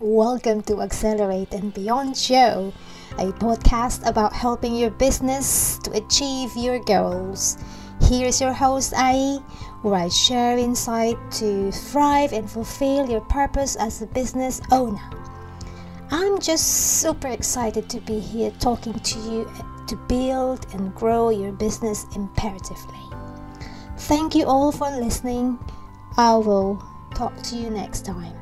Welcome to Accelerate and Beyond Show, a podcast about helping your business to achieve your goals. Here's your host, Ai, where I share insight to thrive and fulfill your purpose as a business owner. I'm just super excited to be here talking to you to build and grow your business imperatively. Thank you all for listening. I will talk to you next time.